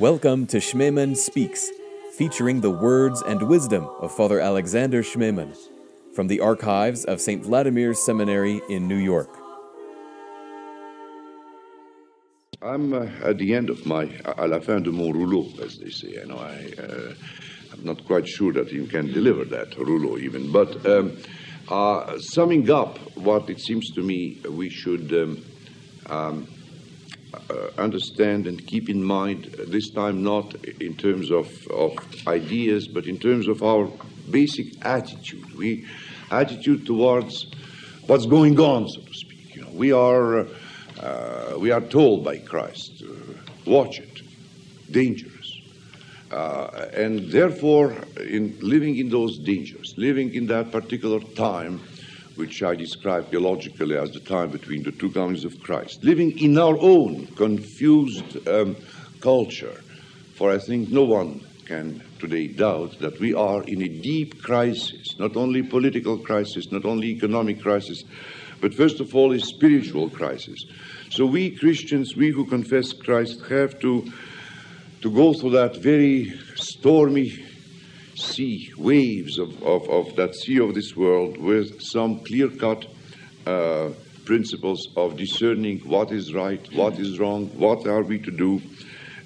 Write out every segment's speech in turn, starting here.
Welcome to Schmemann Speaks, featuring the words and wisdom of Father Alexander Schmemann from the archives of St. Vladimir's Seminary in New York. I'm uh, at the end of my, à la fin de mon rouleau, as they say. I know I, uh, I'm not quite sure that you can deliver that rouleau even. But um, uh, summing up what it seems to me we should um, um, uh, understand and keep in mind uh, this time not in terms of, of ideas but in terms of our basic attitude. We attitude towards what's going on so to speak. You know we are uh, we are told by Christ uh, watch it dangerous. Uh, and therefore in living in those dangers living in that particular time which I describe theologically as the time between the two comings of Christ, living in our own confused um, culture. For I think no one can today doubt that we are in a deep crisis, not only political crisis, not only economic crisis, but first of all a spiritual crisis. So we Christians, we who confess Christ, have to to go through that very stormy sea, waves of, of, of that sea of this world with some clear cut uh, principles of discerning what is right, what is wrong, what are we to do.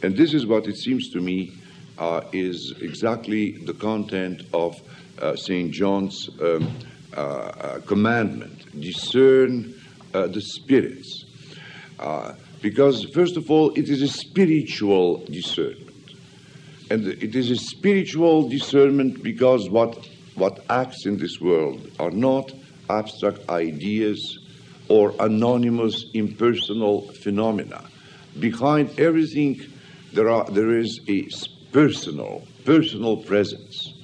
And this is what it seems to me uh, is exactly the content of uh, St. John's um, uh, uh, commandment discern uh, the spirits. because, first of all, it is a spiritual discernment. And it is a spiritual discernment because what, what acts in this world are not abstract ideas or anonymous impersonal phenomena. Behind everything, there, are, there is a personal, personal presence.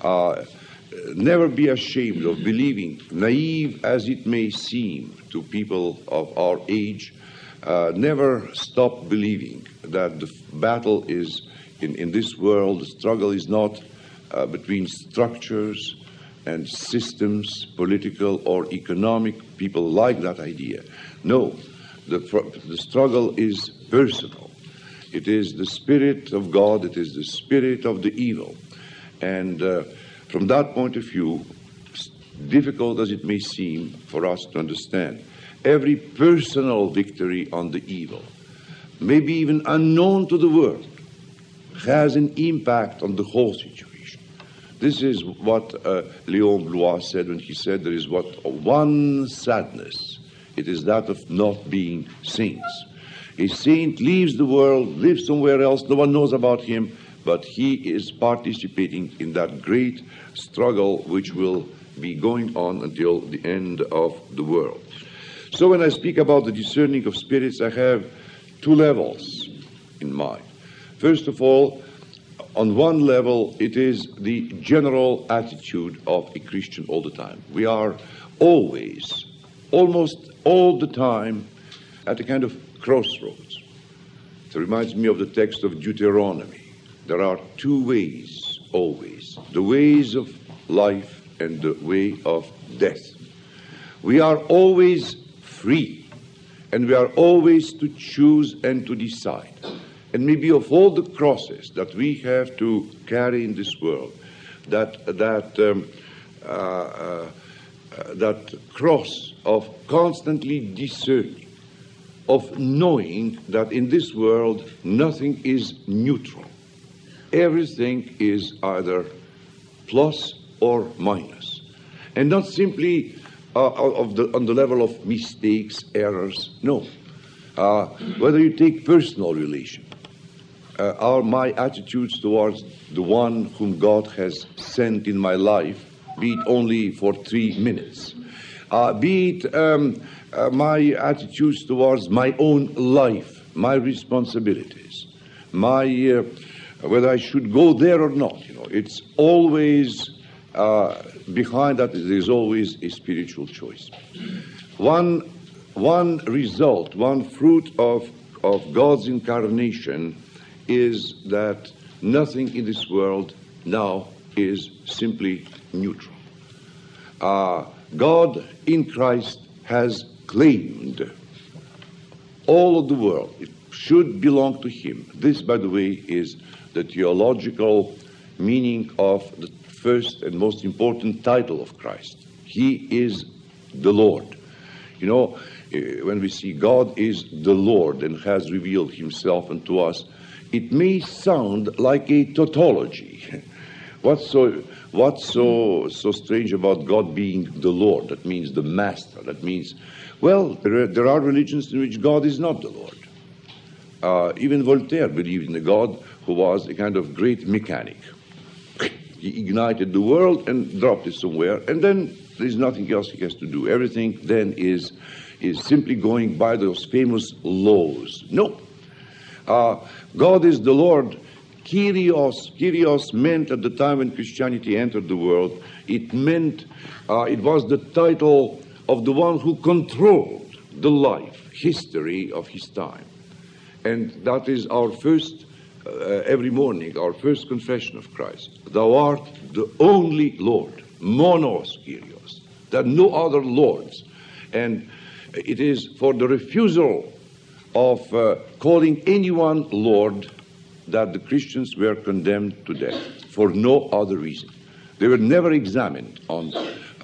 Uh, never be ashamed of believing, naive as it may seem to people of our age, uh, never stop believing that the battle is in, in this world, the struggle is not uh, between structures and systems, political or economic. People like that idea. No, the, the struggle is personal. It is the spirit of God, it is the spirit of the evil. And uh, from that point of view, difficult as it may seem for us to understand, every personal victory on the evil, maybe even unknown to the world, has an impact on the whole situation. This is what uh, Léon Bloy said when he said there is what one sadness. It is that of not being saints. A saint leaves the world, lives somewhere else, no one knows about him, but he is participating in that great struggle which will be going on until the end of the world. So when I speak about the discerning of spirits, I have two levels in mind. First of all, on one level, it is the general attitude of a Christian all the time. We are always, almost all the time, at a kind of crossroads. It reminds me of the text of Deuteronomy. There are two ways, always the ways of life and the way of death. We are always free, and we are always to choose and to decide and maybe of all the crosses that we have to carry in this world, that that um, uh, uh, that cross of constantly discerning, of knowing that in this world nothing is neutral, everything is either plus or minus. and not simply uh, of the, on the level of mistakes, errors. No. Uh, whether you take personal relations, uh, are my attitudes towards the one whom God has sent in my life, be it only for three minutes, uh, be it um, uh, my attitudes towards my own life, my responsibilities, my uh, whether I should go there or not. You know, it's always uh, behind that. There is always a spiritual choice. One one result, one fruit of of God's incarnation is that nothing in this world now is simply neutral. Uh, God in Christ has claimed all of the world. It should belong to him. This, by the way, is the theological meaning of the first and most important title of Christ. He is the Lord. You know, eh, when we see God is the Lord and has revealed himself unto us, it may sound like a tautology. What's so what's so so strange about God being the Lord? That means the master. That means, well, there are, there are religions in which God is not the Lord. Uh, even Voltaire believed in a God who was a kind of great mechanic. He ignited the world and dropped it somewhere, and then there's nothing else he has to do. Everything then is is simply going by those famous laws. No. Uh, God is the Lord Kyrios, Kyrios meant at the time when Christianity entered the world, it meant, uh, it was the title of the one who controlled the life, history of his time. And that is our first, uh, every morning, our first confession of Christ. Thou art the only Lord, monos Kyrios. There are no other lords. And it is for the refusal of uh, calling anyone Lord that the Christians were condemned to death for no other reason. They were never examined on,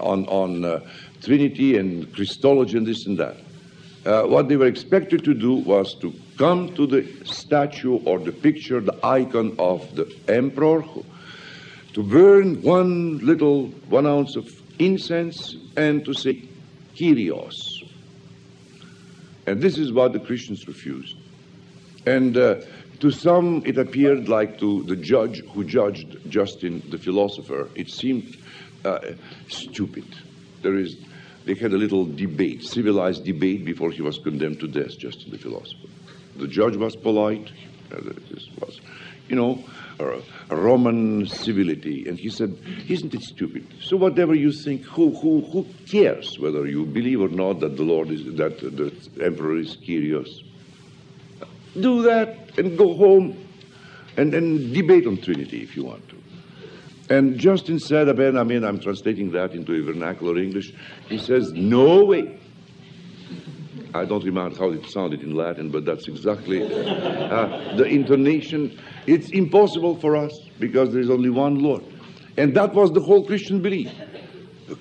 on, on uh, Trinity and Christology and this and that. Uh, what they were expected to do was to come to the statue or the picture, the icon of the emperor, to burn one little, one ounce of incense and to say, Kyrios. And this is what the Christians refused. And uh, to some, it appeared like to the judge who judged Justin the philosopher, it seemed uh, stupid. There is, they had a little debate, civilized debate, before he was condemned to death, Justin the philosopher. The judge was polite. Uh, this was, you know, Roman civility. And he said, Isn't it stupid? So, whatever you think, who, who, who cares whether you believe or not that the Lord is, that the emperor is Kyrios? Do that and go home and, and debate on Trinity if you want to. And Justin said, I mean, I'm translating that into vernacular English. He says, No way. I don't remember how it sounded in Latin, but that's exactly uh, the intonation. It's impossible for us because there is only one Lord. And that was the whole Christian belief.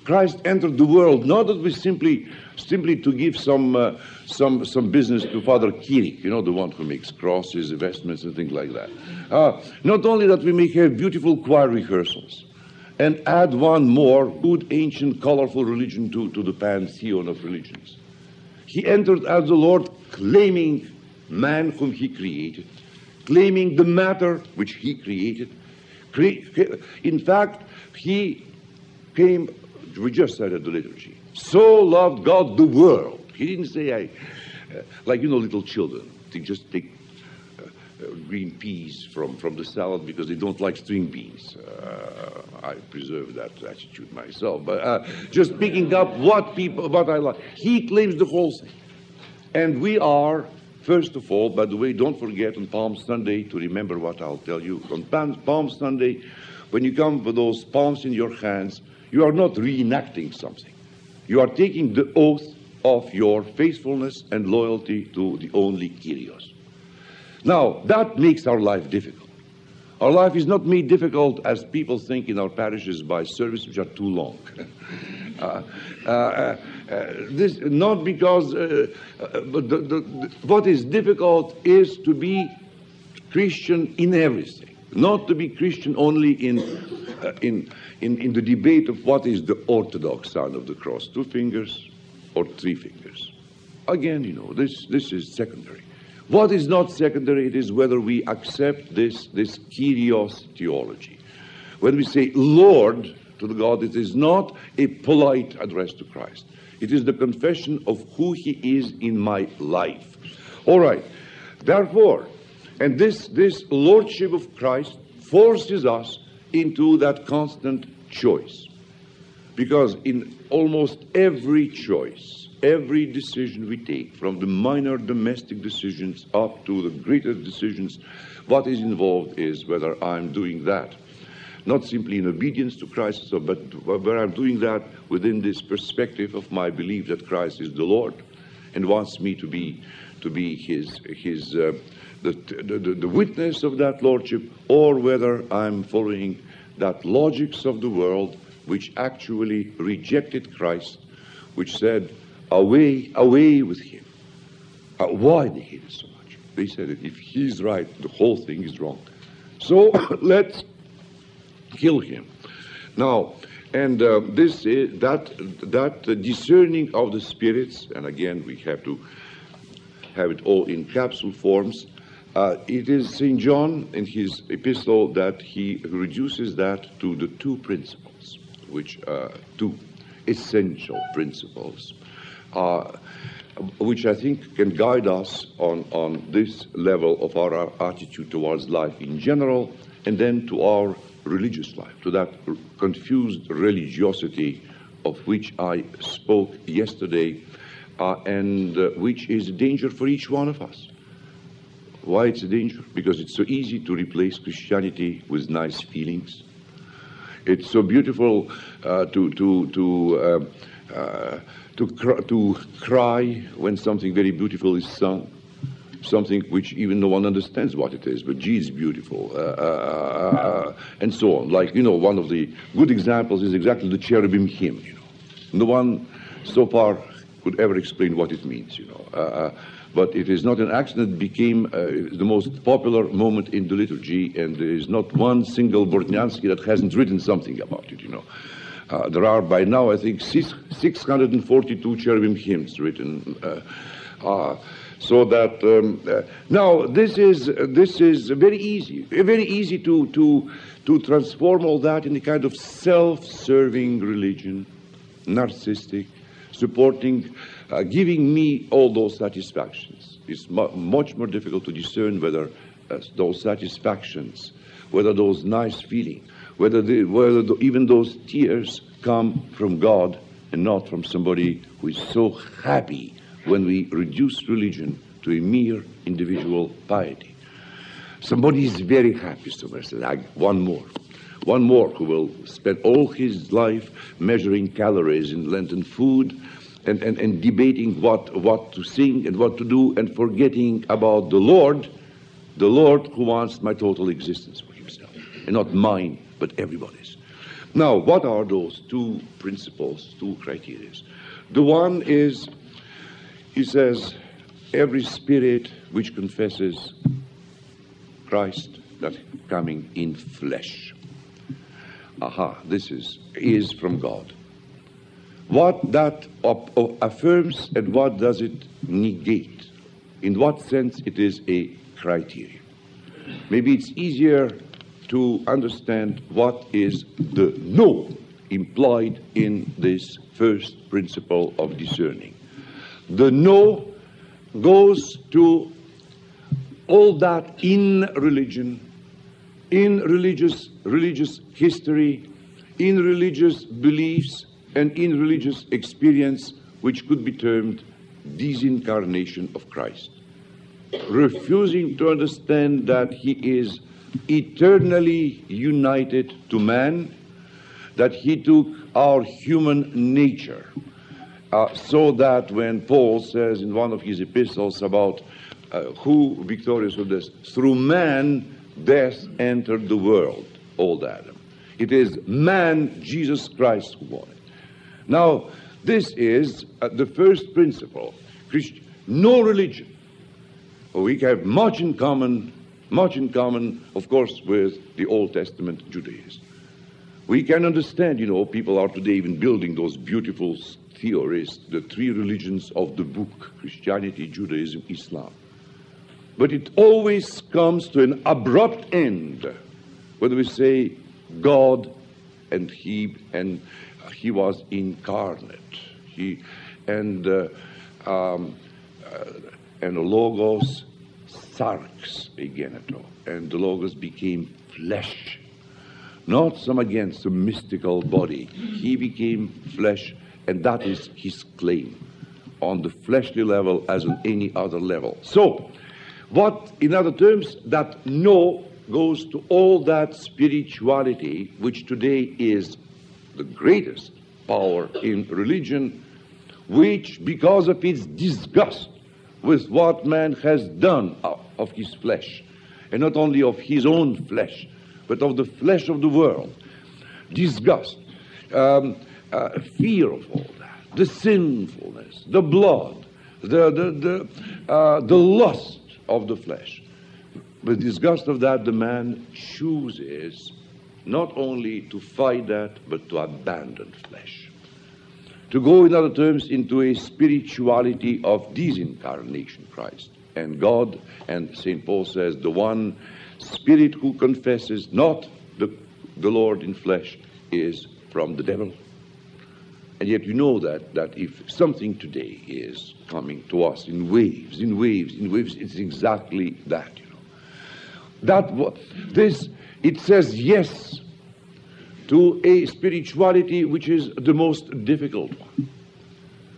Christ entered the world not that we simply simply to give some uh, some some business to Father Kirik, you know, the one who makes crosses, vestments, and things like that. Uh, not only that we may have beautiful choir rehearsals, and add one more good, ancient, colorful religion to, to the pantheon of religions. He entered as the Lord, claiming man whom he created, claiming the matter which he created. In fact, he came we just said at the liturgy. So loved God the world. He didn't say, I, uh, like, you know, little children. They just take uh, uh, green peas from, from the salad because they don't like string beans. Uh, I preserve that attitude myself. But uh, just picking up what people, what I like. He claims the whole thing. And we are, first of all, by the way, don't forget on Palm Sunday to remember what I'll tell you. On Palm Sunday, when you come with those palms in your hands, you are not reenacting something. You are taking the oath of your faithfulness and loyalty to the only Kyrios. Now, that makes our life difficult. Our life is not made difficult as people think in our parishes by services which are too long. uh, uh, uh, this not because, uh, uh, but the, the, what is difficult is to be Christian in everything, not to be Christian only in uh, in in, in the debate of what is the orthodox sign of the cross, two fingers or three fingers. Again, you know, this, this is secondary. What is not secondary, it is whether we accept this, this Kyrios theology. When we say Lord to the God, it is not a polite address to Christ. It is the confession of who he is in my life. All right. Therefore, and this, this lordship of Christ forces us into that constant choice. Because in almost every choice, every decision we take, from the minor domestic decisions up to the greater decisions, what is involved is whether I'm doing that not simply in obedience to Christ, but where I'm doing that within this perspective of my belief that Christ is the Lord. and wants me to be, to be his, his, uh, the, the, the witness of that lordship, or whether I'm following that logics of the world which actually rejected Christ, which said, away, away with him. Uh, why they hate it so much? They said that if he's right, the whole thing is wrong. So let's kill him. Now, and uh, this is, that that uh, discerning of the spirits, and again we have to have it all in capsule forms. Uh, it is St. John in his epistle that he reduces that to the two principles, which uh, two essential principles, uh, which I think can guide us on, on this level of our attitude towards life in general, and then to our religious life, to that confused religiosity of which I spoke yesterday, uh, and uh, which is a danger for each one of us. Why it's a danger? Because it's so easy to replace Christianity with nice feelings. It's so beautiful uh, to to to uh, to, cr- to cry when something very beautiful is sung something which even no one understands what it is, but gee, it's beautiful, uh, uh, uh, uh, and so on. Like, you know, one of the good examples is exactly the cherubim hymn, you know. No one so far could ever explain what it means, you know. But it is not an accident, it became the most popular moment in the liturgy, and there is not one single Bortniansky that hasn't written something about it, you know. Uh, there are by now, I think, six, 642 cherubim hymns written. Uh, uh, so that um, uh, now this is this is very easy, very easy to to to transform all that in a kind of self-serving religion, narcissistic, supporting, uh, giving me all those satisfactions. It's mu- much more difficult to discern whether uh, those satisfactions, whether those nice feelings, whether the, whether the, even those tears come from God and not from somebody who is so happy when we reduce religion to a mere individual piety. Somebody is very happy somewhere, says, one more. One more who will spend all his life measuring calories in Lenten food and, and, and debating what, what to sing and what to do and forgetting about the Lord, the Lord who wants my total existence for himself. And not mine, but everybody's. Now, what are those two principles, two criteria? The one is he says, every spirit which confesses Christ that coming in flesh. Aha, this is, is from God. What that op- affirms and what does it negate? In what sense it is a criterion? Maybe it's easier to understand what is the no implied in this first principle of discerning. The no goes to all that in religion, in religious religious history, in religious beliefs, and in religious experience, which could be termed disincarnation of Christ. Refusing to understand that he is eternally united to man, that he took our human nature uh, so that when Paul says in one of his epistles about uh, who victorious of this, through man death entered the world, old Adam. It is man, Jesus Christ, who won it. Now, this is uh, the first principle. Christian, no religion. We have much in common, much in common, of course, with the Old Testament Judaism. We can understand, you know, people are today even building those beautiful theories, the three religions of the book Christianity, Judaism, Islam. But it always comes to an abrupt end when we say God and He and He was incarnate. He and uh, um, uh, and logos sarx egeneto, and the logos became flesh. Not some again some mystical body. He became flesh and that is his claim on the fleshly level as on any other level. So, what, in other terms, that no goes to all that spirituality which today is the greatest power in religion, which, because of its disgust with what man has done of his flesh, and not only of his own flesh, but of the flesh of the world, disgust, um, uh, fear of all that, the sinfulness, the blood, the, the, the, uh, the lust of the flesh. With disgust of that, the man chooses not only to fight that, but to abandon flesh. To go, in other terms, into a spirituality of disincarnation Christ. And God, and St. Paul says, the one spirit who confesses not the, the Lord in flesh is from the devil. And yet you know that, that if something today is coming to us in waves, in waves, in waves, it's exactly that, you know. That this it says yes to a spirituality which is the most difficult one.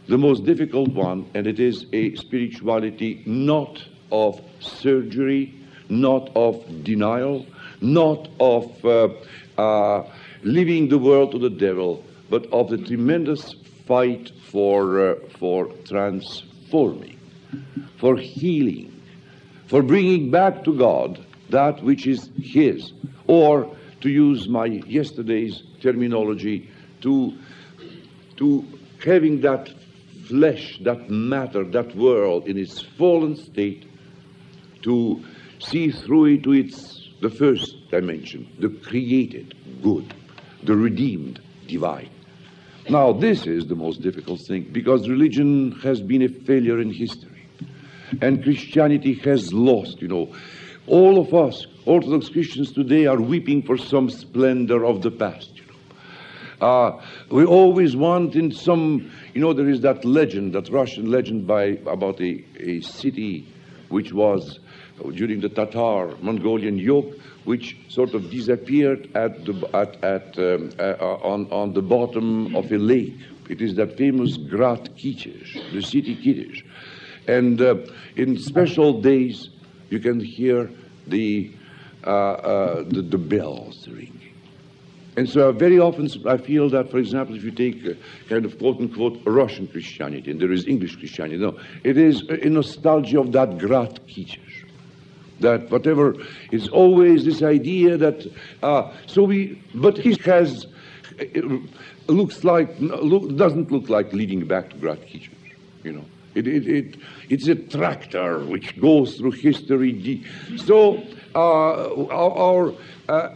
The most difficult one, and it is a spirituality not of surgery, not of denial, not of uh, uh, leaving the world to the devil, but of the tremendous fight for, uh, for transforming, for healing, for bringing back to God that which is His, or to use my yesterday's terminology, to, to having that flesh, that matter, that world in its fallen state, to see through it to its the first dimension, the created good, the redeemed divine. Now, this is the most difficult thing because religion has been a failure in history. And Christianity has lost, you know. All of us, Orthodox Christians today, are weeping for some splendor of the past, you know. Uh, we always want in some, you know, there is that legend, that Russian legend by about a, a city which was during the Tatar Mongolian yoke, which sort of disappeared at the, at, at, um, uh, on, on the bottom of a lake. It is that famous Grad Kitezh, the city Kitezh. And uh, in special days, you can hear the, uh, uh, Uh, uh, the, the, bells ringing. And so very often I feel that, for example, if you take a kind of quote unquote Russian Christianity, and there is English Christianity, no, it is a nostalgia of that Grad Kitezh that whatever is always this idea that uh, so we but he has looks like look, doesn't look like leading back to Grad Kitezh, you know. It, it, it, it's a tractor which goes through history. So uh, our uh,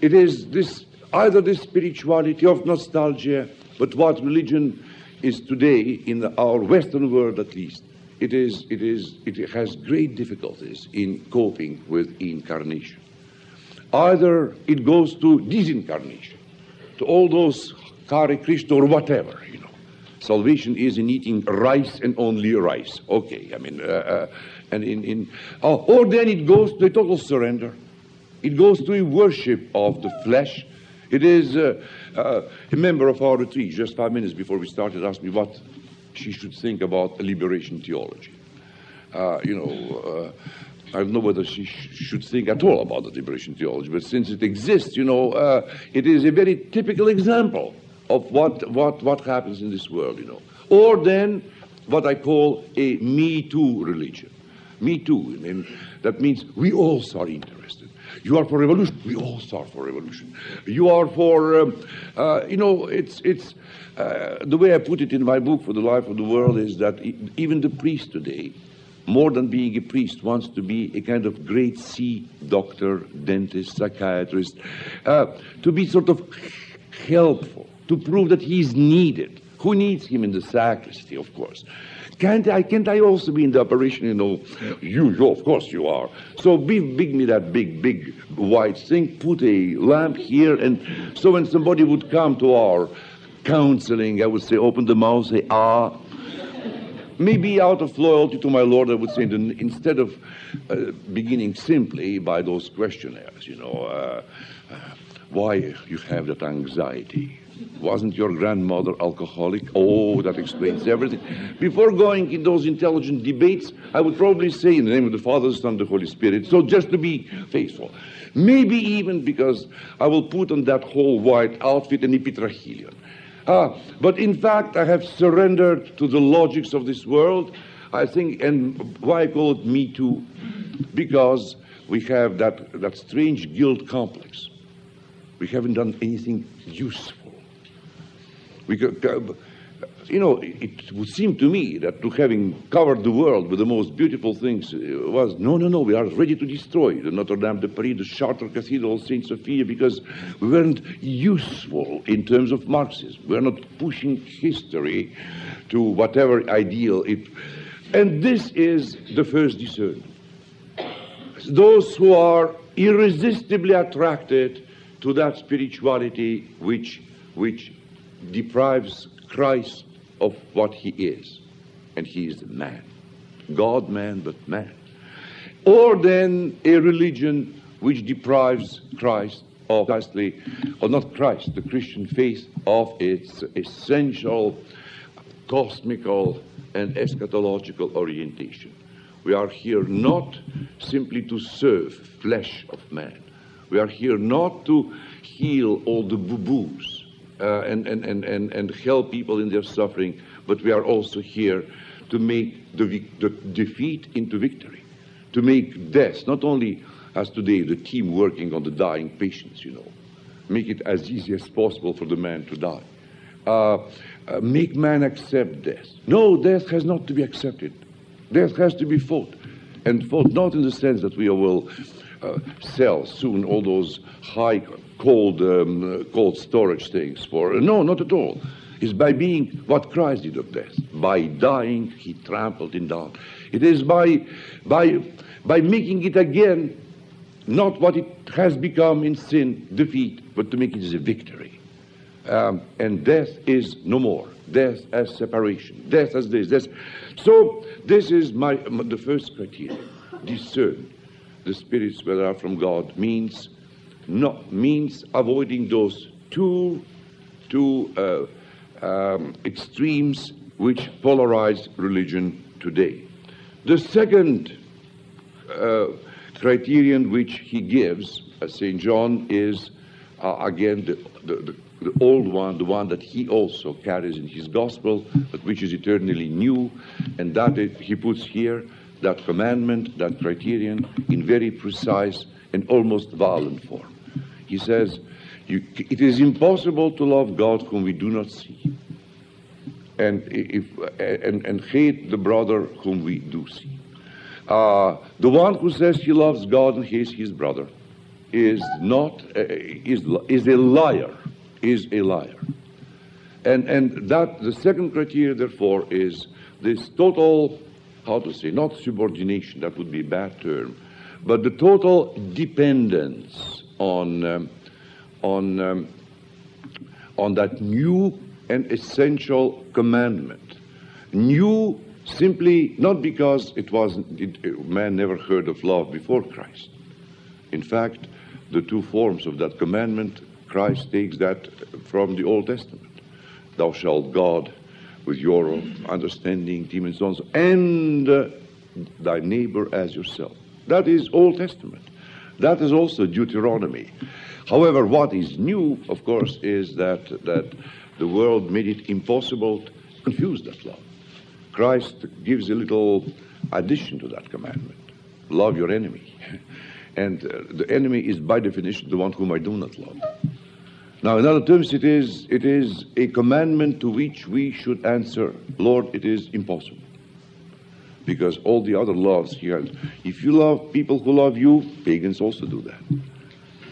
it is this either this spirituality of nostalgia, but what religion is today in the, our Western world at least it, is, it, is, it has great difficulties in coping with incarnation. Either it goes to disincarnation, to all those Hare Krishna or whatever, you know. Salvation is in eating rice and only rice. Okay, I mean, uh, uh, and in, in oh, or then it goes to a total surrender. It goes to a worship of the flesh. It is uh, uh a member of our retreat, just five minutes before we started, asked me what she should think about liberation theology. Uh, you know, uh, I don't know whether she sh- should think at all about the liberation theology, but since it exists, you know, uh, it is a very typical example of what, what, what happens in this world, you know. Or then what I call a Me Too religion. Me Too, and that means we all are interested. You are for revolution. We all are for revolution. You are for, um, uh, you know, it's it's uh, the way I put it in my book for the life of the world is that even the priest today, more than being a priest, wants to be a kind of great sea doctor, dentist, psychiatrist, uh, to be sort of helpful, to prove that he's needed. Who needs him in the sacristy, of course? Can't I, can't I also be in the operation, You know, you, you, of course you are. So big, big me that big, big white thing, put a lamp here, and so when somebody would come to our counseling, I would say, open the mouth, say, ah. Maybe out of loyalty to my Lord, I would say, instead of uh, beginning simply by those questionnaires, you know, uh, uh, why you have that anxiety. Wasn't your grandmother alcoholic? Oh, that explains everything. Before going in those intelligent debates, I would probably say, in the name of the Father, the Son, and the Holy Spirit. So just to be faithful. Maybe even because I will put on that whole white outfit an epitrachilion. Ah, but in fact, I have surrendered to the logics of this world. I think, and why I call it Me Too? Because we have that, that strange guilt complex. We haven't done anything useful. We could, you know, it would seem to me that to having covered the world with the most beautiful things uh, was no, no, no, we are ready to destroy the Notre Dame de Paris, the Chartres Cathedral, Saint Sophia, because we weren't useful in terms of Marxism. We're not pushing history to whatever ideal it. And this is the first discernment. Those who are irresistibly attracted to that spirituality which, which deprives Christ of what he is. And he is the man. God man, but man. Or then a religion which deprives Christ of, lastly, or not Christ, the Christian faith, of its essential cosmical and eschatological orientation. We are here not simply to serve flesh of man. We are here not to heal all the boo-boos uh, and, and, and, and, and help people in their suffering, but we are also here to make the, the defeat into victory, to make death, not only as today, the team working on the dying patients, you know, make it as easy as possible for the man to die. Uh, uh, make man accept death. No, death has not to be accepted. Death has to be fought. And fought not in the sense that we will uh, sell soon all those high cold, um, cold storage things for. No, not at all. It's by being what Christ did of death. By dying, he trampled it down. It is by, by, by making it again not what it has become in sin, defeat, but to make it a victory. Um, and death is no more. Death as separation. Death as this. Death. So this is my, my the first criteria. Discern the spirits whether are from God means no, means avoiding those two, two uh, um, extremes which polarize religion today. The second uh, criterion which he gives, uh, St. John, is uh, again the, the, the, old one, the one that he also carries in his gospel, but which is eternally new, and that he puts here that commandment, that criterion, in very precise and almost violent form. He says, It is impossible to love God whom we do not see, and, if, and, and hate the brother whom we do see. Uh, the one who says he loves God and hates his brother is not uh, is, is a liar is a liar and and that the second criteria therefore is this total how to say not subordination that would be a bad term but the total dependence on, um, on, um, on that new and essential commandment. New simply not because it was it, man never heard of love before Christ. In fact, the two forms of that commandment, Christ takes that from the Old Testament. Thou shalt God with your understanding, demons, and uh, thy neighbor as yourself. That is Old Testament. That is also Deuteronomy. However, what is new, of course, is that, that the world made it impossible to confuse that love. Christ gives a little addition to that commandment love your enemy. and uh, the enemy is, by definition, the one whom I do not love. Now, in other terms, it is, it is a commandment to which we should answer, Lord, it is impossible because all the other loves here. If you love people who love you, pagans also do that.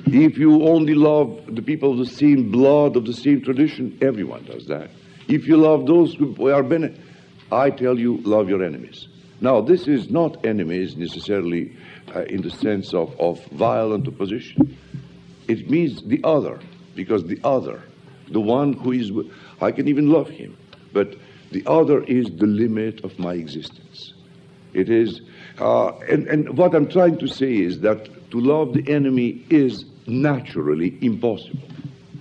If you only love the people of the same blood, of the same tradition, everyone does that. If you love those who are bene, I tell you, love your enemies. Now, this is not enemies necessarily uh, in the sense of, of violent opposition. It means the other, because the other, the one who is, I can even love him, but the other is the limit of my existence. It is, uh, and, and what I'm trying to say is that to love the enemy is naturally impossible.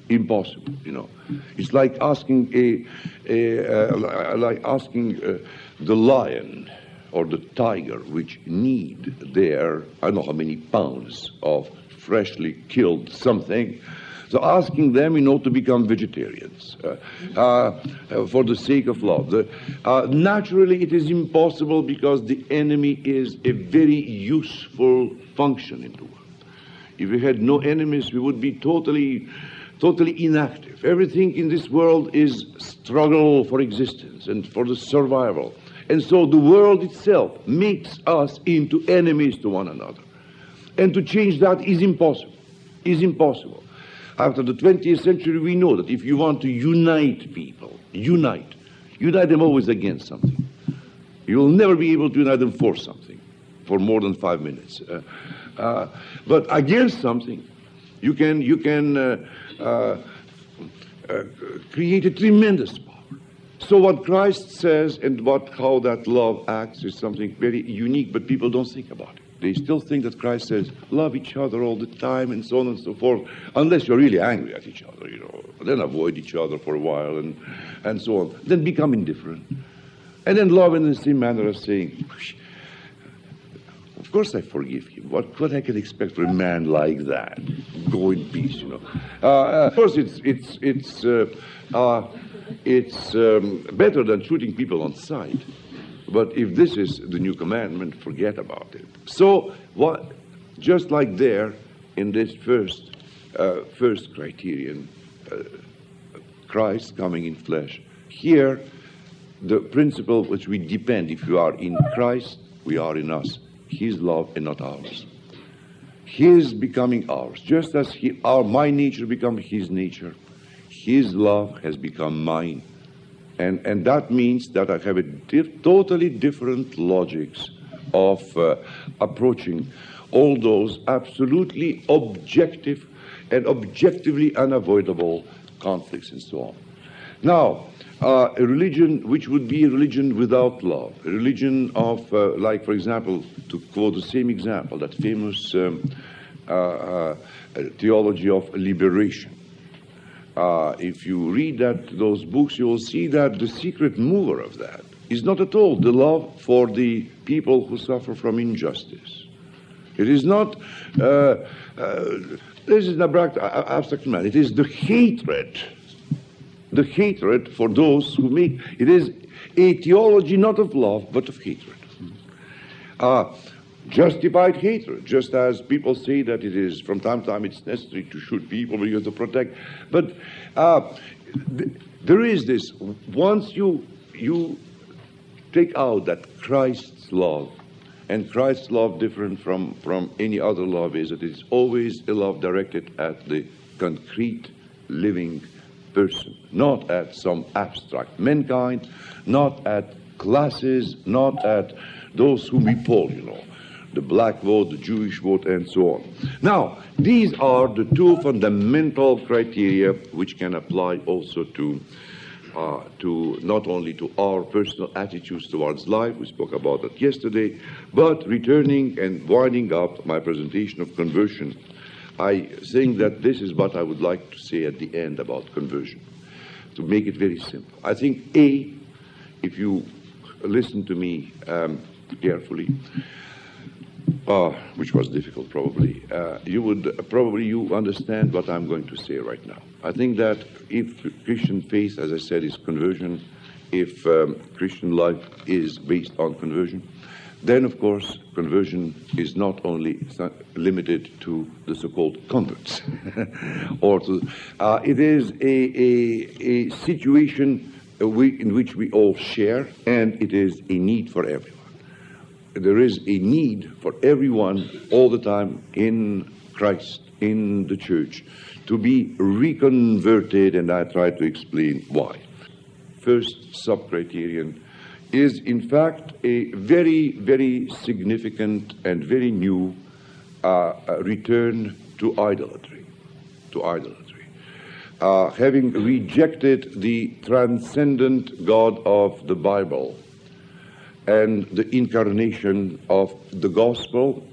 Impossible, you know. It's like asking a, a uh, like asking uh, the lion or the tiger, which need their I don't know how many pounds of freshly killed something, So asking them, you know, to become vegetarians uh, uh, uh for the sake of love. Naturally, it is impossible because the enemy is a very useful function in the world. If we had no enemies, we would be totally, totally inactive. Everything in this world is struggle for existence and for the survival. And so the world itself makes us into enemies to one another. And to change that is impossible. Is impossible. After the 20th century, we know that if you want to unite people, unite, unite them always against something. You will never be able to unite them for something for more than five minutes. Uh, uh, but against something, you can, you can uh, uh, uh, create a tremendous power. So what Christ says and what how that love acts is something very unique, but people don't think about it. They still think that Christ says, love each other all the time and so on and so forth, unless you're really angry at each other, you know. Then avoid each other for a while and, and so on. Then become indifferent. And then love in the same manner of saying, of course I forgive him. What, what I can expect from a man like that? Go in peace, you know. Uh, uh of course, it's, it's, it's, uh, uh, it's um, better than shooting people on sight. But if this is the new commandment, forget about it. So, what, just like there in this first, uh, first criterion, uh, Christ coming in flesh, here the principle which we depend, if you are in Christ, we are in us. His love and not ours. His becoming ours, just as he, our my nature become His nature. His love has become mine. And, and that means that I have a di- totally different logics of uh, approaching all those absolutely objective and objectively unavoidable conflicts and so on. Now, uh, a religion which would be a religion without love, a religion of, uh, like, for example, to quote the same example, that famous um, uh, uh theology of liberation. Uh, if you read that those books, you will see that the secret mover of that is not at all the love for the people who suffer from injustice. It is not. Uh, this is an abstract, abstract man. It is the hatred the hatred for those who make it is a theology not of love but of hatred. Uh, justified hatred, just as people say that it is from time to time it's necessary to shoot people because to protect. But uh, th- there is this once you you take out that Christ's love and Christ's love different from, from any other love is that it's always a love directed at the concrete living person, not at some abstract mankind, not at classes, not at those whom we poll, you know, the black vote, the Jewish vote, and so on. Now, these are the two fundamental criteria which can apply also to. Uh, to not only to our personal attitudes towards life, we spoke about that yesterday, but returning and winding up my presentation of conversion I think that this is what I would like to say at the end about conversion, to make it very simple. I think, A, if you listen to me um, carefully, uh, which was difficult probably, uh, you would probably you understand what I'm going to say right now. I think that if Christian faith, as I said, is conversion, if um, Christian life is based on conversion, then, of course, conversion is not only limited to the so-called converts, or to, uh, it is a, a, a situation in which we all share, and it is a need for everyone. There is a need for everyone all the time in Christ, in the church, to be reconverted, and I try to explain why. First sub-criterion is in fact a very, very significant and very new uh, return to idolatry, to idolatry. Uh, having rejected the transcendent God of the Bible and the incarnation of the gospel,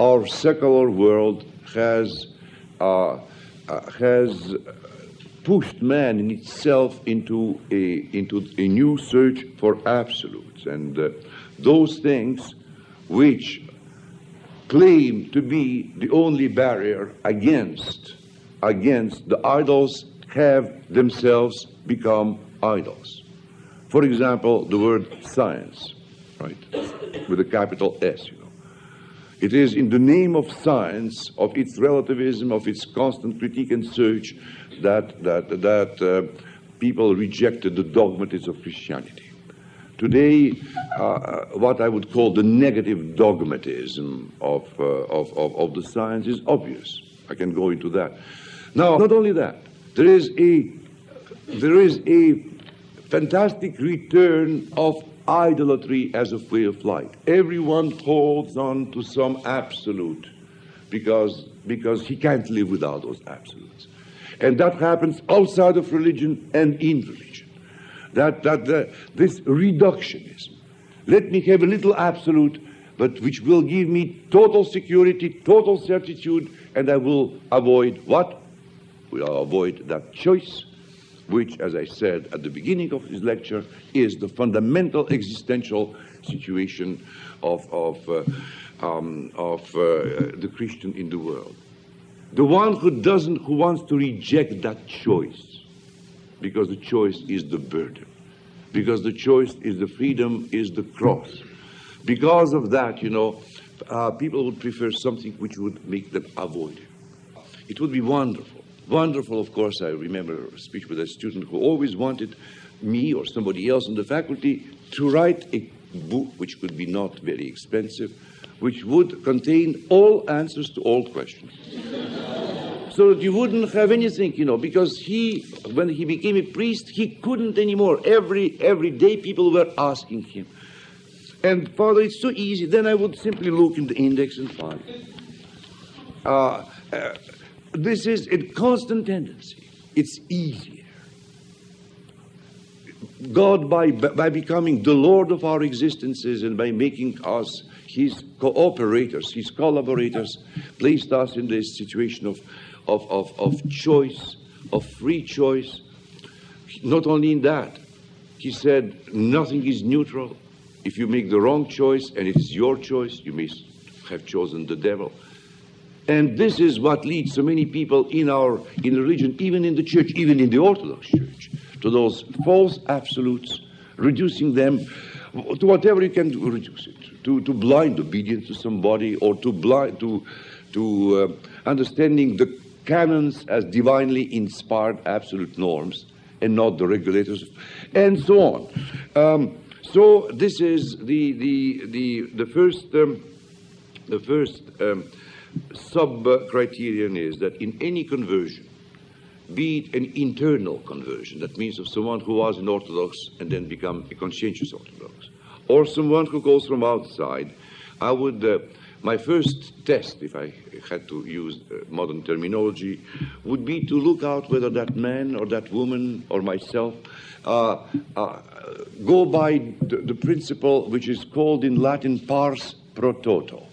our secular world has uh, uh has pushed man in itself into a, into a new search for absolutes. And uh, those things which claim to be the only barrier against, against the idols have themselves become idols. For example, the word science, right, with a capital S, you know. It is in the name of science, of its relativism, of its constant critique and search, that, that, that uh, people rejected the dogmatism of Christianity. Today, uh, what I would call the negative dogmatism of, uh, of, of, of the science is obvious. I can go into that. Now, not only that, there is a, there is a fantastic return of idolatry as a way of life. Everyone holds on to some absolute because, because he can't live without those absolutes. And that happens outside of religion and in religion. That, that uh, this reductionism. Let me have a little absolute, but which will give me total security, total certitude, and I will avoid what? We will avoid that choice which, as I said at the beginning of this lecture, is the fundamental existential situation of, of, uh, um, of uh, the Christian in the world. The one who doesn't, who wants to reject that choice, because the choice is the burden, because the choice is the freedom, is the cross. Because of that, you know, uh, people would prefer something which would make them avoid it. It would be wonderful Wonderful, of course. I remember a speech with a student who always wanted me or somebody else in the faculty to write a book which could be not very expensive, which would contain all answers to all questions. so that you wouldn't have anything, you know, because he, when he became a priest, he couldn't anymore. Every, every day people were asking him. And Father, it's so easy. Then I would simply look in the index and find. Uh, uh, this is a constant tendency. It's easier. God, by, by becoming the Lord of our existences and by making us His cooperators, His collaborators, placed us in this situation of, of, of, of choice, of free choice. Not only in that, He said, nothing is neutral. If you make the wrong choice and it is your choice, you may have chosen the devil. And this is what leads so many people in our in religion, even in the church, even in the Orthodox Church, to those false absolutes, reducing them to whatever you can do, reduce it, to, to blind obedience to somebody, or to blind to to uh, understanding the canons as divinely inspired absolute norms and not the regulators, and so on. Um, so this is the the the the first um, the first. Um, sub criterion is that in any conversion, be it an internal conversion, that means of someone who was an Orthodox and then become a conscientious Orthodox, or someone who goes from outside, I would, uh, my first test, if I had to use uh, modern terminology, would be to look out whether that man or that woman or myself uh, uh go by the, the principle which is called in Latin pars pro toto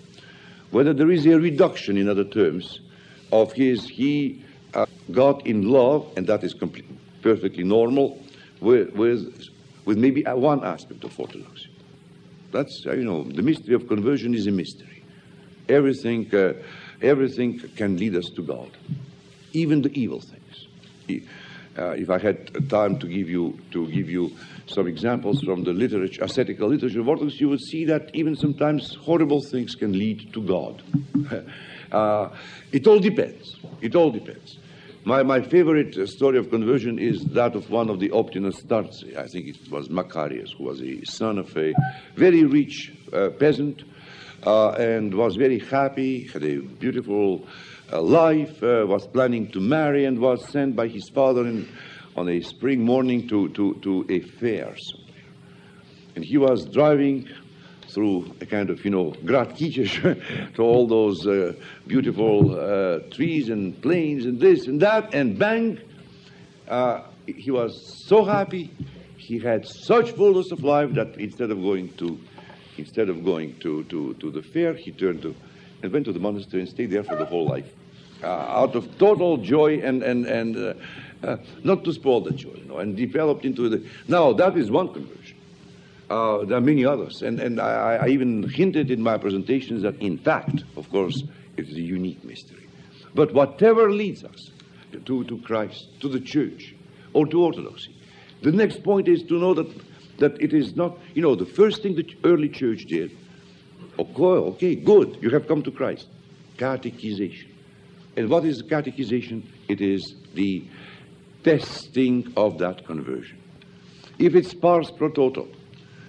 whether there is a reduction, in other terms, of his, he uh, got in love, and that is perfectly normal, with, with, with maybe one aspect of orthodoxy. That's, uh, you know, the mystery of conversion is a mystery. Everything, uh, everything can lead us to God, even the evil things. Uh, if I had time to give you to give you some examples from the literature, ascetical literature of Orthodox, you would see that even sometimes horrible things can lead to God. uh, it all depends. It all depends. My, my favorite uh, story of conversion is that of one of the Optina Starzi. I think it was Macarius, who was a son of a very rich uh, peasant uh, and was very happy, had a beautiful uh, life, uh, was planning to marry, and was sent by his father in, on a spring morning to, to, to a fair somewhere. And he was driving through a kind of, you know, Gradkiches to all those uh, beautiful uh, trees and plains and this and that, and bang, uh, he was so happy. He had such fullness of life that instead of going to, instead of going to, to, to the fair, he turned to and went to the monastery and stayed there for the whole life, uh, out of total joy and and and not to spoil the joy, you know, and developed into the. Now that is one conversion. Uh, there are many others, and and I, I, even hinted in my presentations that in fact, of course, it is a unique mystery. But whatever leads us to, to Christ, to the church, or to orthodoxy. The next point is to know that, that it is not, you know, the first thing the early church did, okay, okay, good, you have come to Christ. Catechization. And what is catechization? It is the testing of that conversion. If it's pars pro toto,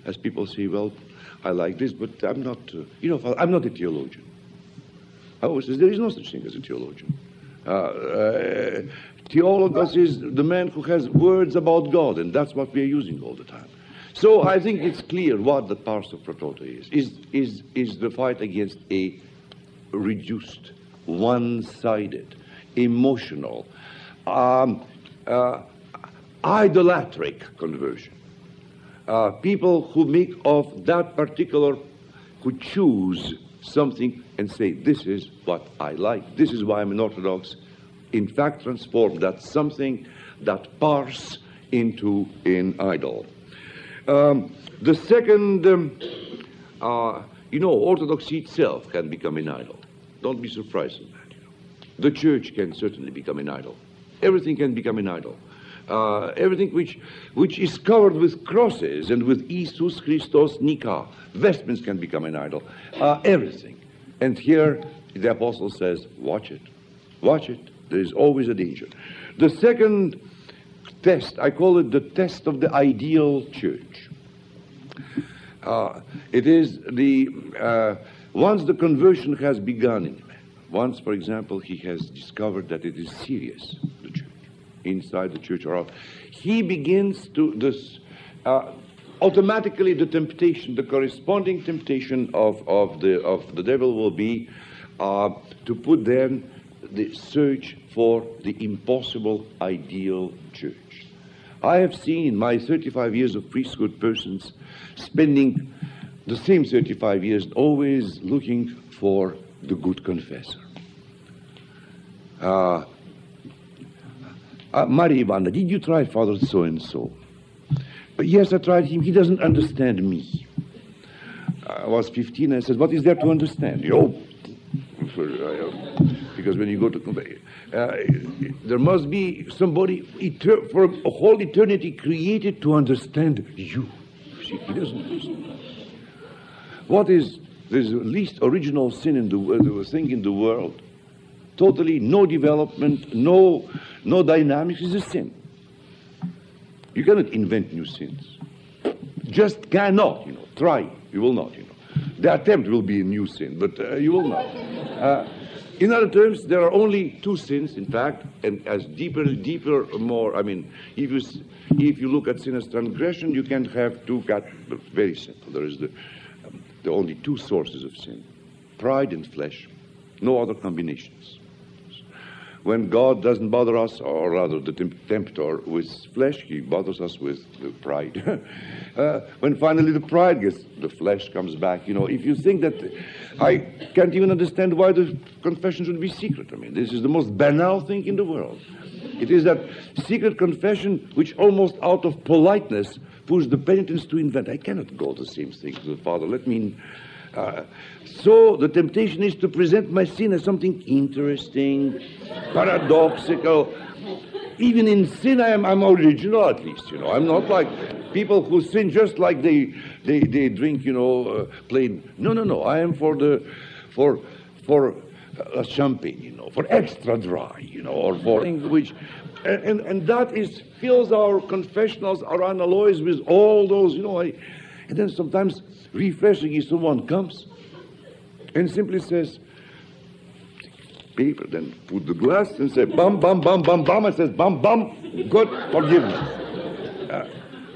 as people say, well, I like this, but I'm not, uh, you know, I'm not a theologian. I always say there is no such thing as a theologian. Uh, uh, theologos is the man who has words about God, and that's what we are using all the time. So I think it's clear what the pars pro toto is. Is, is, is the fight against a reduced, one-sided, emotional, um, uh, idolatric conversion. Uh, people who make of that particular, who choose something and say, this is what I like, this is why I'm an Orthodox, in fact transform that something, that parse into an idol. Um, the second, um, uh, you know, Orthodoxy itself can become an idol. Don't be surprised at that. You know. The church can certainly become an idol. Everything can become an idol. Uh, everything which, which is covered with crosses and with Jesus Christos Nika, vestments can become an idol. Uh, everything. And here the apostle says, watch it. Watch it. There is always a danger. The second test, I call it the test of the ideal church. Uh, it is the, uh, once the conversion has begun in man, once, for example, he has discovered that it is serious, inside the church or out, he begins to, this, uh, automatically the temptation, the corresponding temptation of, of, the, of the devil will be uh, to put then the search for the impossible ideal church. I have seen my 35 years of priesthood persons spending the same 35 years always looking for the good confessor. Uh, uh, Maria Ivana, did you try Father so and so? Yes, I tried him. He doesn't understand me. I was 15. I said, What is there to understand? You know, because when you go to. Uh, there must be somebody for a whole eternity created to understand you. See, he doesn't understand. What is the least original sin in the uh, thing in the world? Totally no development, no no dynamics is a sin. You cannot invent new sins. Just cannot, you know. Try. You will not, you know. The attempt will be a new sin, but uh, you will not. Uh, in other terms, there are only two sins, in fact, and as deeper, deeper, more. I mean, if you if you look at sin as transgression, you can have two. Cat, very simple. There is the um, the only two sources of sin: pride and flesh. No other combinations when God doesn't bother us, or rather the tempter with flesh, he bothers us with the pride. uh, when finally the pride gets, the flesh comes back. You know, if you think that, I can't even understand why the confession should be secret. I mean, this is the most banal thing in the world. It is that secret confession which almost out of politeness pushes the penitents to invent. I cannot go the same thing to the Father. Let me uh, so the temptation is to present my sin as something interesting, paradoxical. Even in sin, I am I'm original at least, you know. I'm not like people who sin just like they they, they drink, you know, uh, plain. No, no, no. I am for the for for uh, champagne, you know, for extra dry, you know, or for things which, and, and, and that is fills our confessionals, our analyses with all those, you know. I, and then sometimes refreshing if someone comes and simply says, paper, then put the glass and say, bum, bum, bum, bum, bum, and says, bum, bum, God, forgiveness. Uh,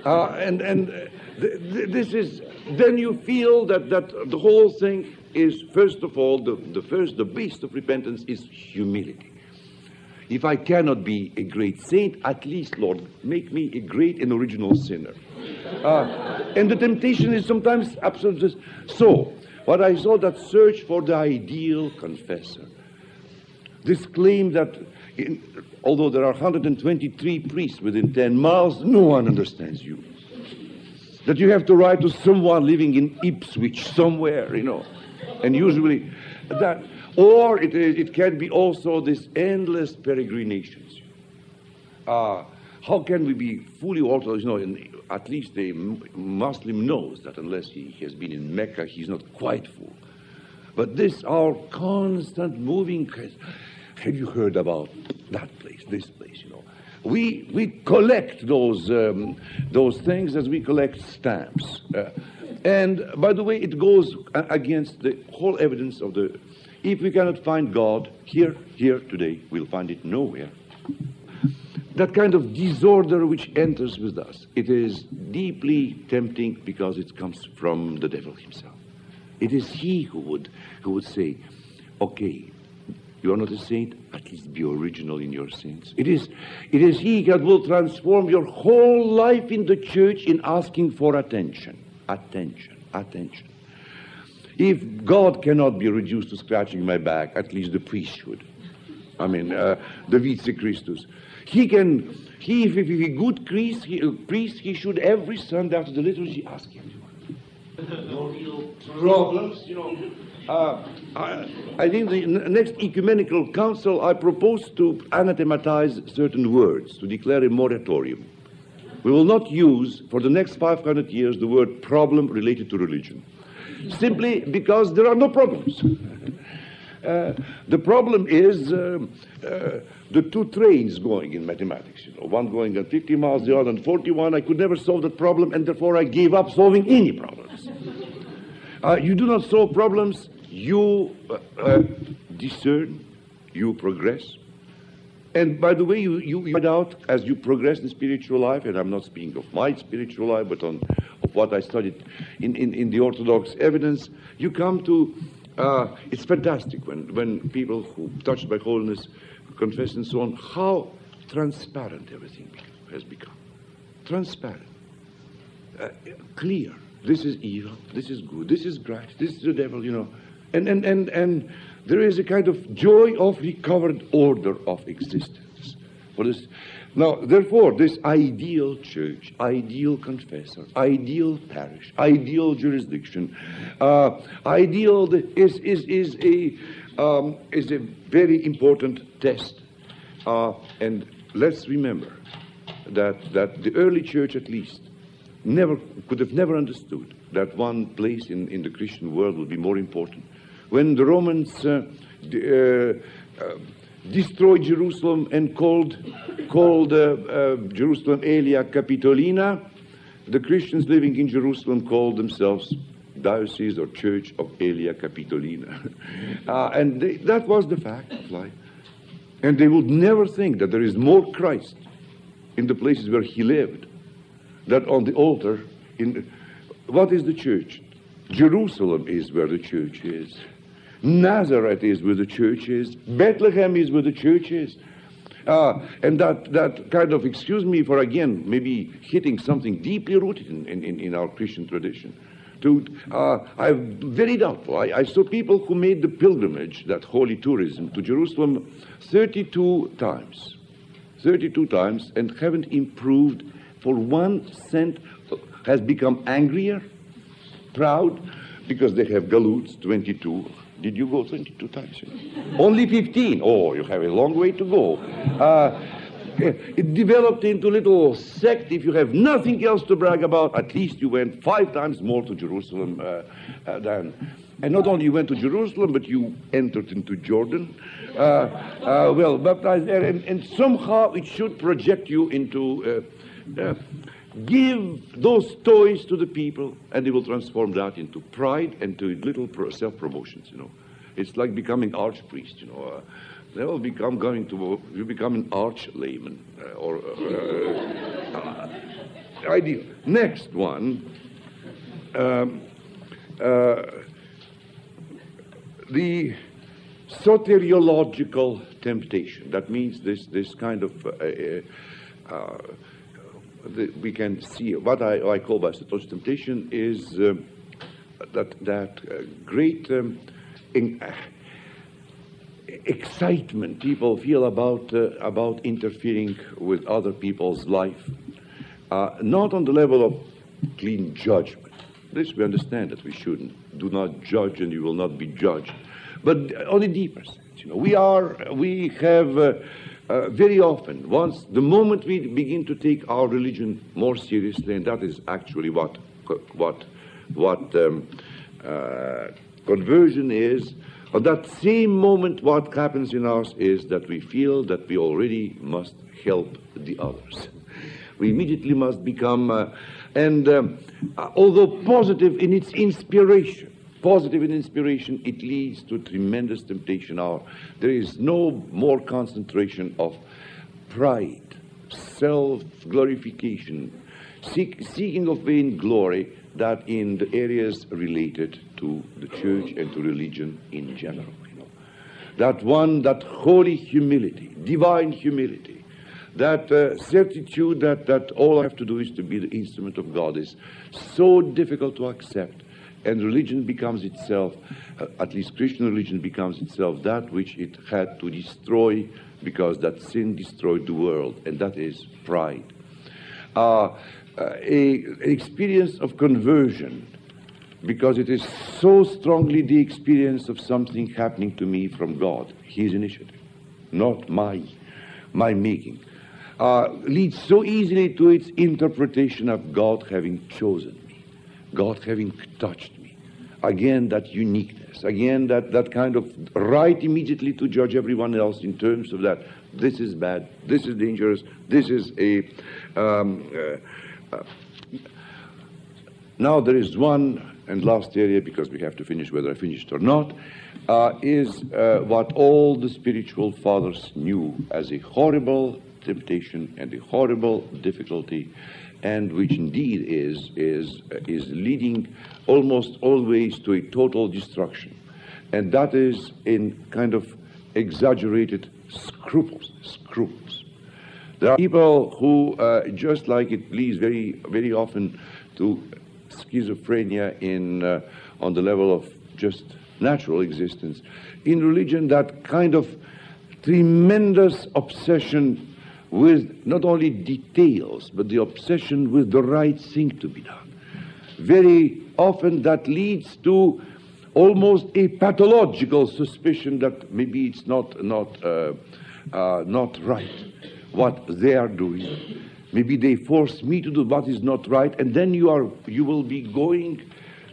uh, and and uh, th- th- this is, then you feel that, that the whole thing is, first of all, the, the first, the base of repentance is humility. If I cannot be a great saint, at least, Lord, make me a great and original sinner. Uh, and the temptation is sometimes absolutely so. What I saw that search for the ideal confessor. This claim that in, although there are 123 priests within 10 miles, no one understands you. That you have to write to someone living in Ipswich somewhere, you know. And usually that Or it, it can be also this endless peregrinations. Uh, how can we be fully Orthodox? You know, in, at least a Muslim knows that unless he has been in Mecca, he's not quite full. But this, our constant moving, have you heard about that place, this place, you know? We, we collect those, um, those things as we collect stamps. Uh, and by the way, it goes against the whole evidence of the. If we cannot find God here, here today, we'll find it nowhere. That kind of disorder which enters with us, it is deeply tempting because it comes from the devil himself. It is he who would, who would say, okay, you are not a saint, at least be original in your sins. It is, it is he that will transform your whole life in the church in asking for attention. Attention, attention. If God cannot be reduced to scratching my back, at least the priest should. I mean, uh, the Vice Christus. He can, he, if, if a good priest he, uh, priest, he should every Sunday after the liturgy ask him. No real problems, you know. Uh, I, I, think the next ecumenical council, I propose to anathematize certain words, to declare a moratorium. We will not use for the next 500 years the word problem related to religion, simply because there are no problems. Uh, the problem is uh, uh, the two trains going in mathematics. You know, one going at 50 miles, the other at 41. I could never solve that problem, and therefore I gave up solving any problems. Uh, you do not solve problems. You uh, discern. You progress. And by the way, you, you, you find out as you progress in spiritual life, and I'm not speaking of my spiritual life, but on of what I studied in, in, in the Orthodox evidence, you come to, uh, it's fantastic when, when people who touched by holiness confess and so on, how transparent everything has become. Transparent. Uh, clear. This is evil, this is good, this is Christ, this is the devil, you know. And, and, and, and there is a kind of joy of recovered order of existence. For this, now, therefore, this ideal church, ideal confessor, ideal parish, ideal jurisdiction, uh, ideal is, is, is, a, um, is a very important test. Uh, and let's remember that, that the early church, at least, never could have never understood that one place in, in the Christian world would be more important when the Romans uh, uh, destroyed Jerusalem and called, called Jerusalem Aelia Capitolina, the Christians living in Jerusalem called themselves Diocese or Church of Aelia Capitolina. uh, and they, that was the fact of life. And they would never think that there is more Christ in the places where he lived than on the altar. In what is the church? Jerusalem is where the church is. Nazareth is where the church is. Bethlehem is where the church is. Uh, and that, that kind of, excuse me for again, maybe hitting something deeply rooted in, in, in our Christian tradition. To, uh, I'm very doubtful. I, I, saw people who made the pilgrimage, that holy tourism, to Jerusalem 32 times. 32 times and haven't improved for one cent, has become angrier, proud, because they have galoots, 22, did you go 22 times? Only 15. Oh, you have a long way to go. Uh, it developed into a little sect. If you have nothing else to brag about, at least you went five times more to Jerusalem uh, uh, than. And not only you went to Jerusalem, but you entered into Jordan. Uh, uh well, baptized there. And, and, somehow it should project you into. Uh, uh, give those toys to the people, and they will transform that into pride and to little self promotions, you know. It's like becoming archpriest, you know. Uh, they will become going to you become an arch layman uh, or uh, uh ideal. Next one, um, uh, the soteriological temptation. That means this this kind of uh, the, we can see what I, I call by soteriological temptation is uh, that that great. Um, in, excitement people feel about, uh, about interfering with other people's life. Uh, not on the level of clean judgment, This we understand that we shouldn't. Do not judge, and you will not be judged. But on a deeper sense, you know, we are, we have uh, very often, once the moment we begin to take our religion more seriously, and that is actually what what what um, uh, conversion is. At that same moment, what happens in us is that we feel that we already must help the others. We immediately must become, uh, and um, uh, although positive in its inspiration, positive in inspiration, it leads to tremendous temptation. Our, there is no more concentration of pride, self glorification, seek, seeking of vain glory that in the areas related to the church and to religion in general. You know. That one, that holy humility, divine humility, that uh, certitude that, that all I have to do is to be the instrument of God is so difficult to accept. And religion becomes itself, uh, at least Christian religion becomes itself that which it had to destroy because that sin destroyed the world, and that is pride. Uh, uh, a, an experience of conversion because it is so strongly the experience of something happening to me from God, His initiative, not my, my making, uh, leads so easily to its interpretation of God having chosen me, God having touched. Again, that uniqueness, again, that, that kind of right immediately to judge everyone else in terms of that. This is bad, this is dangerous, this is a. Um, uh, uh, now there is one and last area, because we have to finish whether I finished or not, uh, is uh, what all the spiritual fathers knew as a horrible temptation and a horrible difficulty, and which indeed is, is, is leading almost always to a total destruction. And that is in kind of exaggerated scruples, scruples. There are people who, uh, just like it leads very, very often to schizophrenia in, uh, on the level of just natural existence, in religion, that kind of tremendous obsession with not only details, but the obsession with the right thing to be done. Very often that leads to almost a pathological suspicion that maybe it's not, not, uh, uh, not right what they are doing. Maybe they force me to do what is not right, and then you are you will be going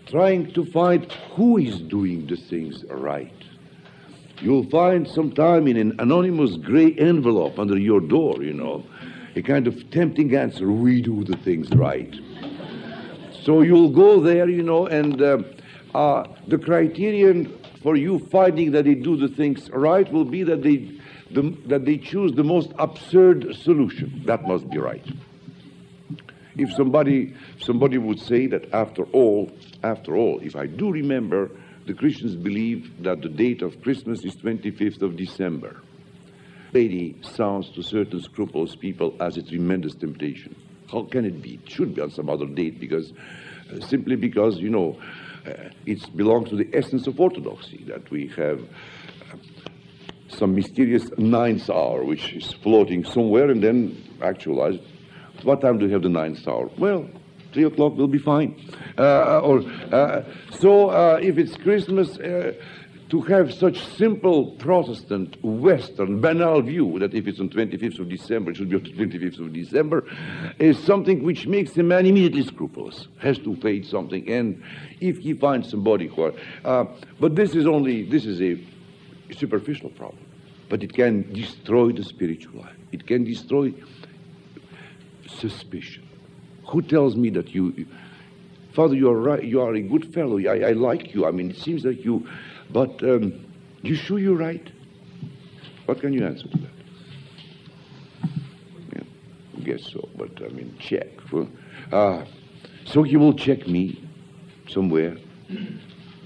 trying to find who is doing the things right. You'll find sometime in an anonymous gray envelope under your door, you know, a kind of tempting answer, we do the things right. So you'll go there, you know, and uh, uh, the criterion for you finding that they do the things right will be that they the, that they choose the most absurd solution. That must be right. If somebody, somebody would say that after all, after all, if I do remember, the Christians believe that the date of Christmas is 25th of December. Lady sounds to certain scrupulous people as a tremendous temptation. How can it be? It should be on some other date because, uh, simply because, you know, uh, it belongs to the essence of orthodoxy that we have some mysterious ninth hour, which is floating somewhere and then actualized. What time do you have the ninth hour? Well, three o'clock will be fine. Uh, or uh, so, uh, if it's Christmas, uh, to have such simple Protestant, Western, banal view that if it's on 25th of December, it should be on 25th of December, is something which makes the man immediately scrupulous, has to fade something, and if he finds somebody who are, uh, but this is only, this is a superficial problem, but it can destroy the spiritual life. It can destroy suspicion. Who tells me that you, Father, you are right, you are a good fellow. I, I like you. I mean, it seems that you, but um, you sure you're right? What can you answer to that? Yeah, I guess so, but I mean, check. Uh, so he will check me somewhere.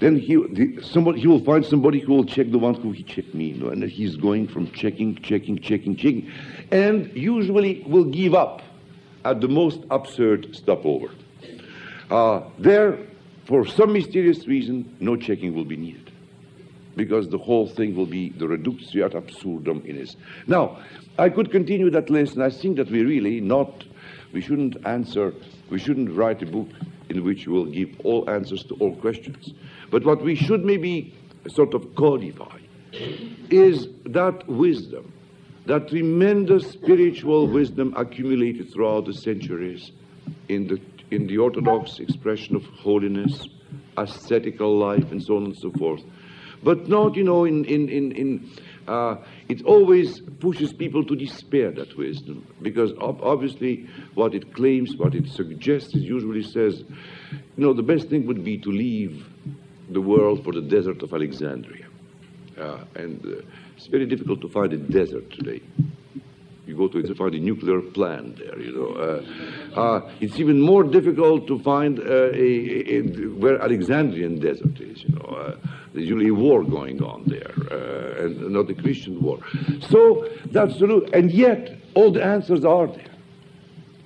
Then he, the, somebody, he will find somebody who will check the one who he checked me. You know, and he's going from checking, checking, checking, checking. And usually will give up at the most absurd stopover. Uh, there, for some mysterious reason, no checking will be needed. Because the whole thing will be the reductio ad absurdum in his. Now, I could continue that list, and I think that we really not, we shouldn't answer, we shouldn't write a book in which we will give all answers to all questions. But what we should maybe sort of codify is that wisdom, that tremendous spiritual wisdom accumulated throughout the centuries in the, in the Orthodox expression of holiness, ascetical life, and so on and so forth. But not, you know, in, in, in, in uh, it always pushes people to despair, that wisdom, because ob- obviously what it claims, what it suggests, it usually says, you know, the best thing would be to leave the world for the desert of Alexandria. Uh, and uh, it's very difficult to find a desert today. You go to, to find a nuclear plant there, you know. Uh, uh it's even more difficult to find uh, a, a, a, where Alexandrian desert is, you know. Uh, there's usually a war going on there, and not a Christian war. So that's the true. And yet, all the answers are there.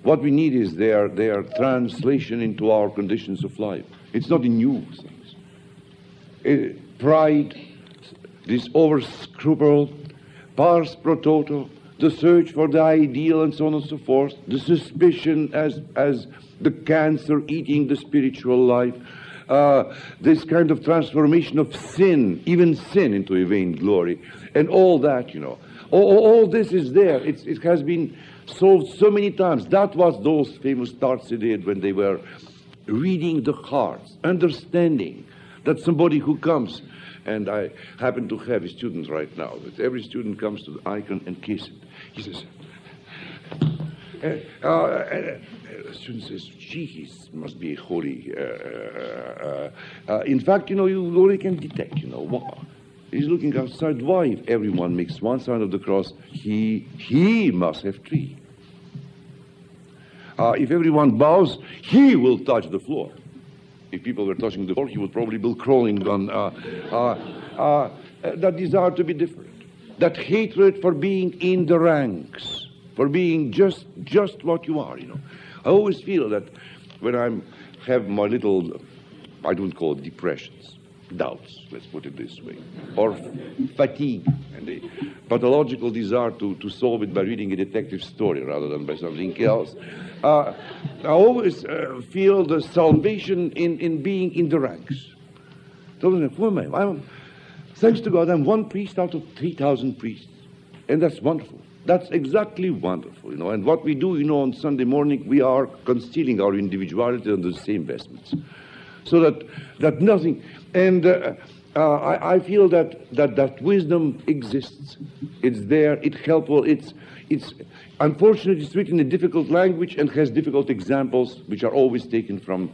What we need is their, their translation into our conditions of life. It's not a new things. pride, this over scruple, pars pro toto, the search for the ideal and so on and so forth, the suspicion as, as the cancer eating the spiritual life, uh, this kind of transformation of sin, even sin, into a vain glory, and all that, you know. All, all this is there. It's, it has been solved so many times. That was those famous starts did when they were reading the hearts, understanding that somebody who comes and I happen to have a student right now that every student comes to the icon and kisses it. He says, uh, uh, the student says, gee, he must be holy. Uh, uh, uh, in fact, you know, you only can detect, you know, what. He's looking outside. Why, if everyone makes one sign of the cross, he, he must have three. Uh, if everyone bows, he will touch the floor if people were touching the floor, he would probably be crawling on uh, uh, uh, that desire to be different, that hatred for being in the ranks, for being just just what you are. You know, I always feel that when I'm have my little, I don't call it depressions, doubts, let's put it this way, or fatigue, and a pathological desire to, to solve it by reading a detective story rather than by something else. Uh, I always uh, feel the salvation in, in being in the ranks. I'm, thanks to God, I'm one priest out of 3,000 priests. And that's wonderful. That's exactly wonderful, you know. And what we do, you know, on Sunday morning, we are concealing our individuality under the same vestments. So that, that nothing, and uh, uh, I, I, feel that, that that wisdom exists. It's there, it's helpful, it's, it's, unfortunately, it's written in a difficult language and has difficult examples, which are always taken from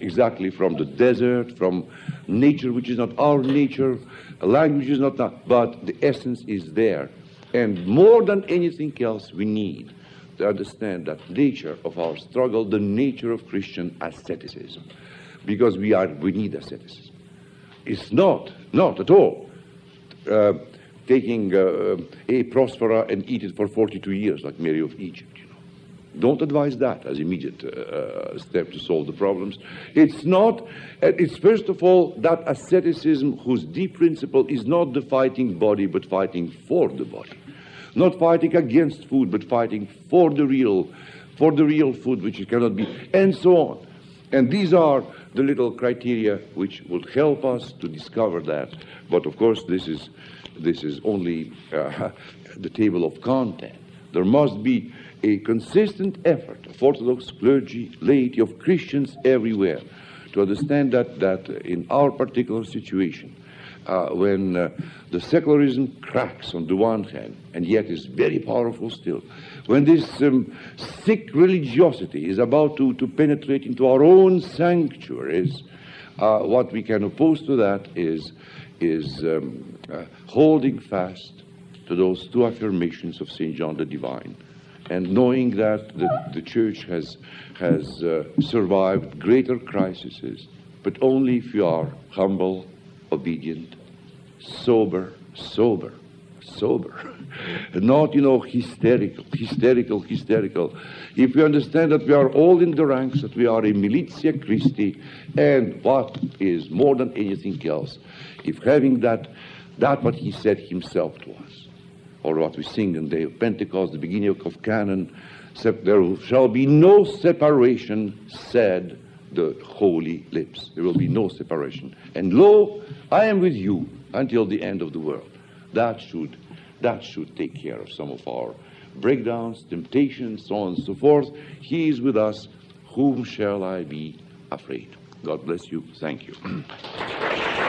exactly from the desert, from nature, which is not our nature, language is not that, but the essence is there. And more than anything else, we need to understand that nature of our struggle, the nature of Christian asceticism, because we are we need asceticism. It's not, not at all. Uh, taking uh, a prosphora and eat it for 42 years, like Mary of Egypt. You know, don't advise that as immediate uh, step to solve the problems. It's not. Uh, it's first of all that asceticism whose deep principle is not the fighting body, but fighting for the body, not fighting against food, but fighting for the real, for the real food, which it cannot be, and so on. And these are the little criteria which would help us to discover that. But of course, this is this is only uh, the table of content. There must be a consistent effort of Orthodox clergy, laity, of Christians everywhere to understand that, that in our particular situation, uh, when uh, the secularism cracks on the one hand, and yet is very powerful still, when this um, sick religiosity is about to, to penetrate into our own sanctuaries, uh, what we can oppose to that is, is um, uh, holding fast to those two affirmations of St. John the Divine and knowing that the, the church has, has uh, survived greater crises, but only if you are humble, obedient, sober, sober, sober. Not, you know, hysterical, hysterical, hysterical. If we understand that we are all in the ranks, that we are a militia Christi, and what is more than anything else, if having that that what he said himself to us, or what we sing in the day of Pentecost, the beginning of canon, there shall be no separation, said the holy lips. There will be no separation. And lo, I am with you until the end of the world. That should, that should take care of some of our breakdowns, temptations, so on and so forth. He is with us. Whom shall I be afraid? God bless you. Thank you.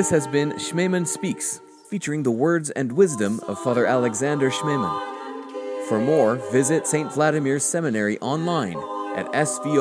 This has been Schmemann Speaks, featuring the words and wisdom of Father Alexander Schmemann. For more, visit St. Vladimir's Seminary online at svots.edu.